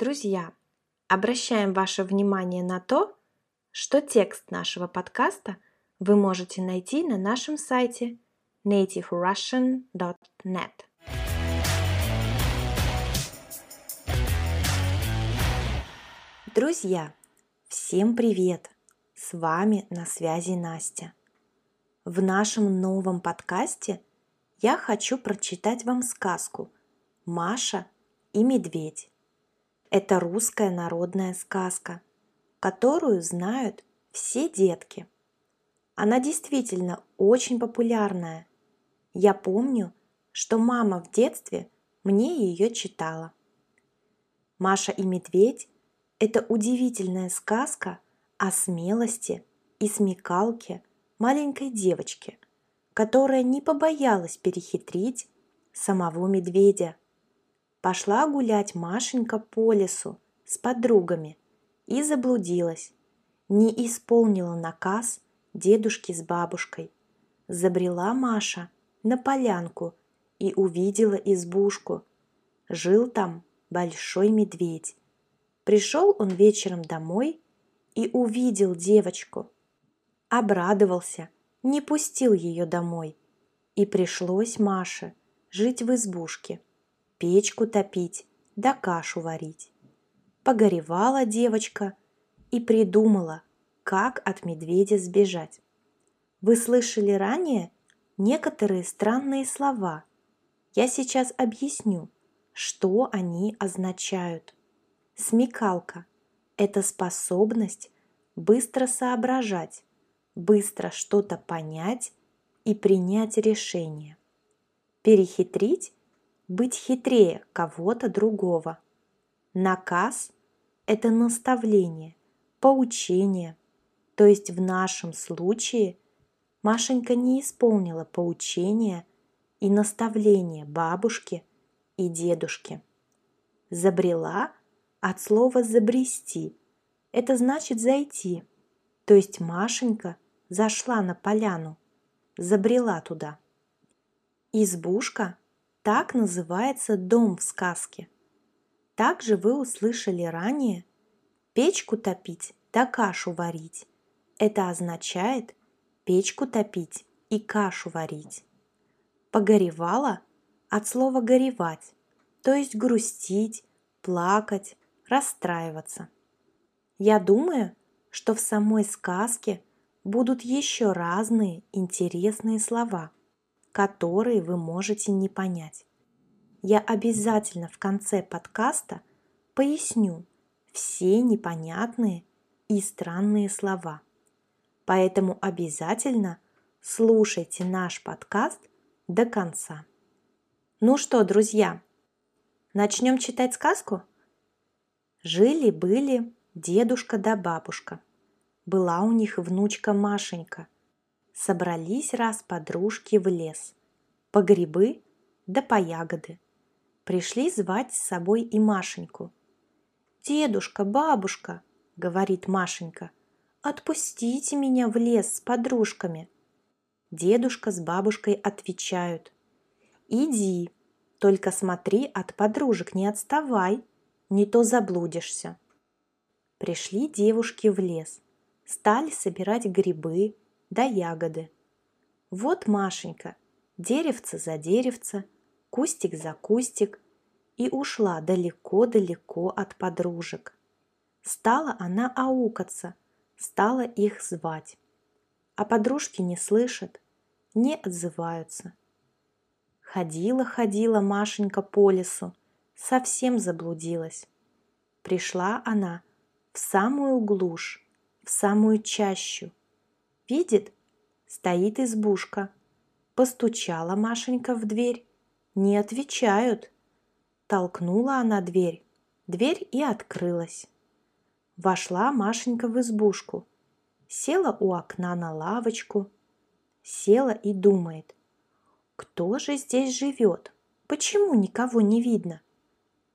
Друзья, обращаем ваше внимание на то, что текст нашего подкаста вы можете найти на нашем сайте nativerussian.net. Друзья, всем привет! С вами на связи Настя. В нашем новом подкасте я хочу прочитать вам сказку «Маша и медведь». Это русская народная сказка, которую знают все детки. Она действительно очень популярная. Я помню, что мама в детстве мне ее читала. Маша и медведь – это удивительная сказка о смелости и смекалке маленькой девочки, которая не побоялась перехитрить самого медведя. Пошла гулять Машенька по лесу с подругами и заблудилась, не исполнила наказ дедушки с бабушкой. Забрела Маша на полянку и увидела избушку. Жил там большой медведь. Пришел он вечером домой и увидел девочку – обрадовался, не пустил ее домой. И пришлось Маше жить в избушке, печку топить да кашу варить. Погоревала девочка и придумала, как от медведя сбежать. Вы слышали ранее некоторые странные слова. Я сейчас объясню, что они означают. Смекалка – это способность быстро соображать, быстро что-то понять и принять решение. Перехитрить – быть хитрее кого-то другого. Наказ – это наставление, поучение. То есть в нашем случае Машенька не исполнила поучение и наставление бабушки и дедушки. Забрела от слова «забрести». Это значит «зайти», то есть Машенька зашла на поляну, забрела туда. Избушка – так называется дом в сказке. Также вы услышали ранее печку топить да кашу варить. Это означает печку топить и кашу варить. Погоревала от слова горевать, то есть грустить, плакать, расстраиваться. Я думаю, что в самой сказке будут еще разные интересные слова, которые вы можете не понять. Я обязательно в конце подкаста поясню все непонятные и странные слова. Поэтому обязательно слушайте наш подкаст до конца. Ну что, друзья, начнем читать сказку? Жили-были дедушка да бабушка. Была у них внучка Машенька. Собрались раз подружки в лес. По грибы да по ягоды. Пришли звать с собой и Машеньку. «Дедушка, бабушка», — говорит Машенька, — «отпустите меня в лес с подружками». Дедушка с бабушкой отвечают. «Иди, только смотри, от подружек не отставай, не то заблудишься». Пришли девушки в лес, стали собирать грибы да ягоды. Вот Машенька, деревце за деревце, кустик за кустик, и ушла далеко-далеко от подружек. Стала она аукаться, стала их звать. А подружки не слышат, не отзываются. Ходила-ходила Машенька по лесу, совсем заблудилась. Пришла она в самую глушь, в самую чащу. Видит, стоит избушка. Постучала Машенька в дверь. Не отвечают. Толкнула она дверь. Дверь и открылась. Вошла Машенька в избушку. Села у окна на лавочку. Села и думает. Кто же здесь живет? Почему никого не видно?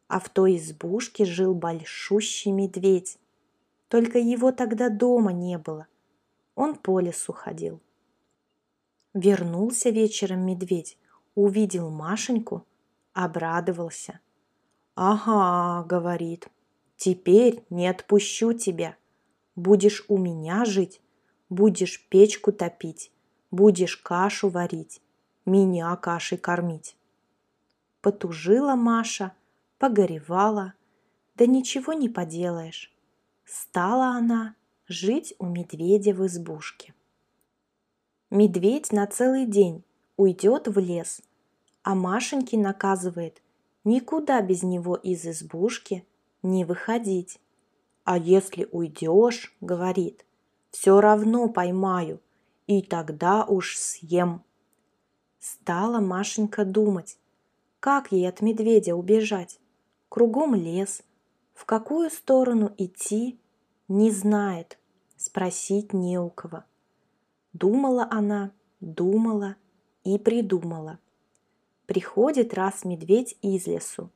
А в той избушке жил большущий медведь. Только его тогда дома не было. Он по лесу ходил. Вернулся вечером медведь, увидел Машеньку, обрадовался. «Ага», — говорит, Теперь не отпущу тебя. Будешь у меня жить, будешь печку топить, будешь кашу варить, меня кашей кормить. Потужила Маша, погоревала, да ничего не поделаешь. Стала она жить у медведя в избушке. Медведь на целый день уйдет в лес, а Машеньке наказывает никуда без него из избушки не выходить. А если уйдешь, говорит, все равно поймаю, и тогда уж съем. Стала Машенька думать, как ей от медведя убежать. Кругом лес, в какую сторону идти, не знает, спросить не у кого. Думала она, думала и придумала. Приходит раз медведь из лесу,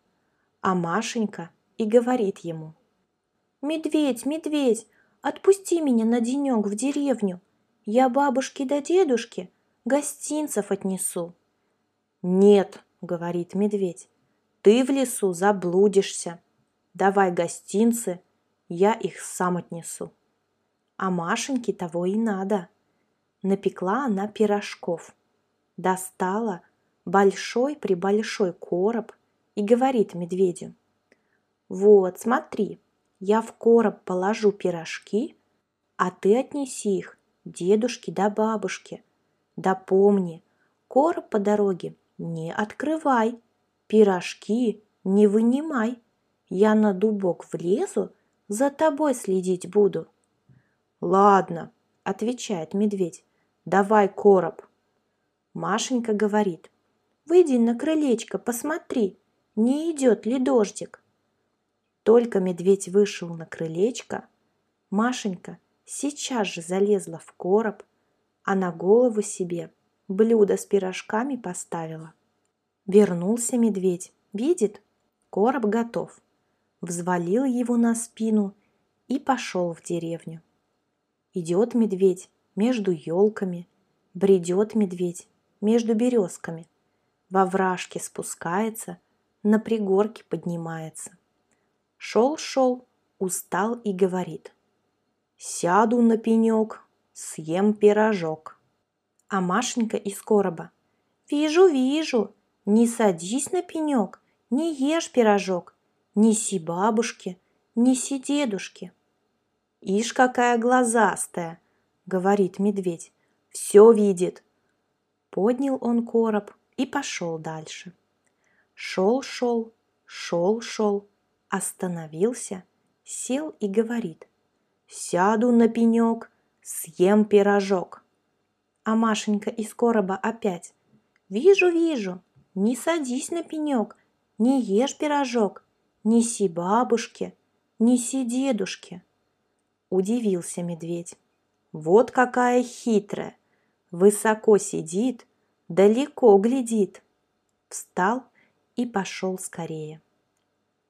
а Машенька и говорит ему. «Медведь, медведь, отпусти меня на денек в деревню. Я бабушке да дедушке гостинцев отнесу». «Нет», — говорит медведь, — «ты в лесу заблудишься. Давай гостинцы, я их сам отнесу». А Машеньке того и надо. Напекла она пирожков, достала большой-пребольшой короб и говорит медведю. «Вот, смотри, я в короб положу пирожки, а ты отнеси их дедушке да бабушке. Да помни, короб по дороге не открывай, пирожки не вынимай. Я на дубок влезу, за тобой следить буду». «Ладно», — отвечает медведь, — «давай короб». Машенька говорит, «Выйди на крылечко, посмотри, не идет ли дождик». Только медведь вышел на крылечко, Машенька сейчас же залезла в короб, а на голову себе блюдо с пирожками поставила. Вернулся медведь, видит, короб готов. Взвалил его на спину и пошел в деревню. Идет медведь между елками, бредет медведь между березками, во вражке спускается, на пригорке поднимается. Шел-шел, устал и говорит. Сяду на пенек, съем пирожок. А Машенька из короба. Вижу, вижу, не садись на пенек, не ешь пирожок, неси бабушке, неси дедушке. Ишь, какая глазастая, говорит медведь, все видит. Поднял он короб и пошел дальше. Шел-шел, шел-шел, остановился, сел и говорит. Сяду на пенек, съем пирожок. А Машенька из короба опять. Вижу, вижу, не садись на пенек, не ешь пирожок, неси бабушке, неси дедушке. Удивился медведь. Вот какая хитрая, высоко сидит, далеко глядит. Встал и пошел скорее.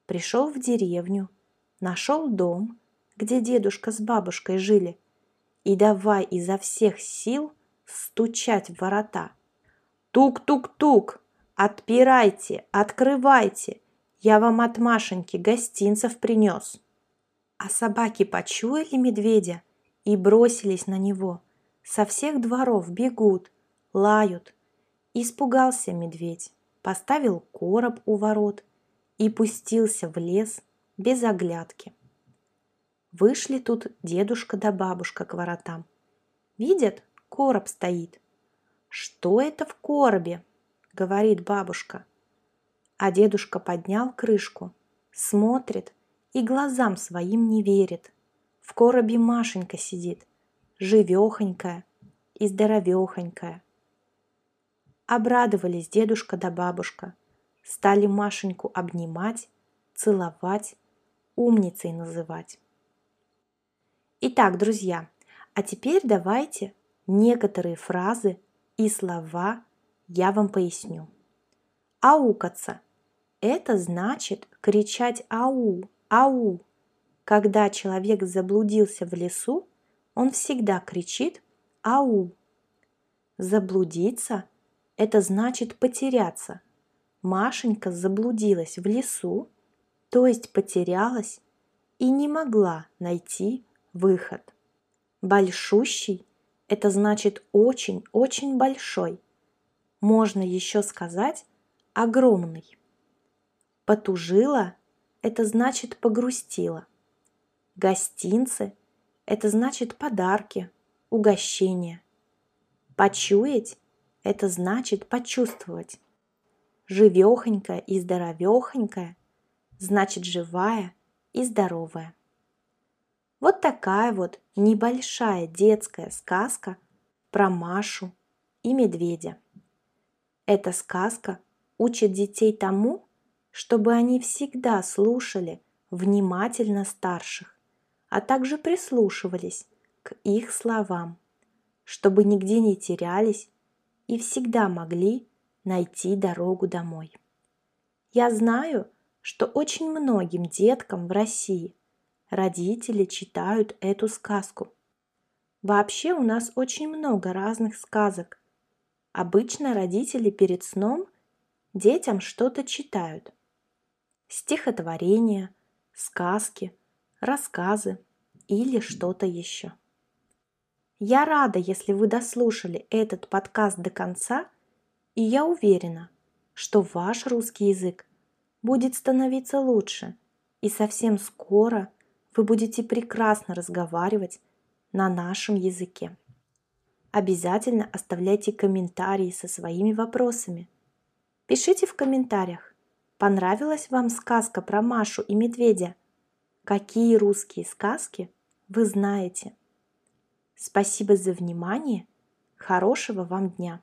Пришел в деревню, нашел дом, где дедушка с бабушкой жили, и давай изо всех сил стучать в ворота. Тук-тук-тук! Отпирайте, открывайте! Я вам от Машеньки гостинцев принес. А собаки почуяли медведя и бросились на него. Со всех дворов бегут, лают. Испугался медведь, поставил короб у ворот – и пустился в лес без оглядки. Вышли тут дедушка да бабушка к воротам. Видят, короб стоит. «Что это в коробе?» — говорит бабушка. А дедушка поднял крышку, смотрит и глазам своим не верит. В коробе Машенька сидит, живехонькая и здоровехонькая. Обрадовались дедушка да бабушка — стали Машеньку обнимать, целовать, умницей называть. Итак, друзья, а теперь давайте некоторые фразы и слова я вам поясню. Аукаться – это значит кричать «ау», «ау». Когда человек заблудился в лесу, он всегда кричит «ау». Заблудиться – это значит потеряться – Машенька заблудилась в лесу, то есть потерялась и не могла найти выход. Большущий – это значит очень-очень большой. Можно еще сказать огромный. Потужила – это значит погрустила. Гостинцы – это значит подарки, угощения. Почуять – это значит почувствовать. Живехонькая и здоровехонькая – значит живая и здоровая. Вот такая вот небольшая детская сказка про Машу и медведя. Эта сказка учит детей тому, чтобы они всегда слушали внимательно старших, а также прислушивались к их словам, чтобы нигде не терялись и всегда могли найти дорогу домой. Я знаю, что очень многим деткам в России родители читают эту сказку. Вообще у нас очень много разных сказок. Обычно родители перед сном детям что-то читают. Стихотворения, сказки, рассказы или что-то еще. Я рада, если вы дослушали этот подкаст до конца, и я уверена, что ваш русский язык будет становиться лучше, и совсем скоро – вы будете прекрасно разговаривать на нашем языке. Обязательно оставляйте комментарии со своими вопросами. Пишите в комментариях, понравилась вам сказка про Машу и медведя? Какие русские сказки вы знаете? Спасибо за внимание. Хорошего вам дня!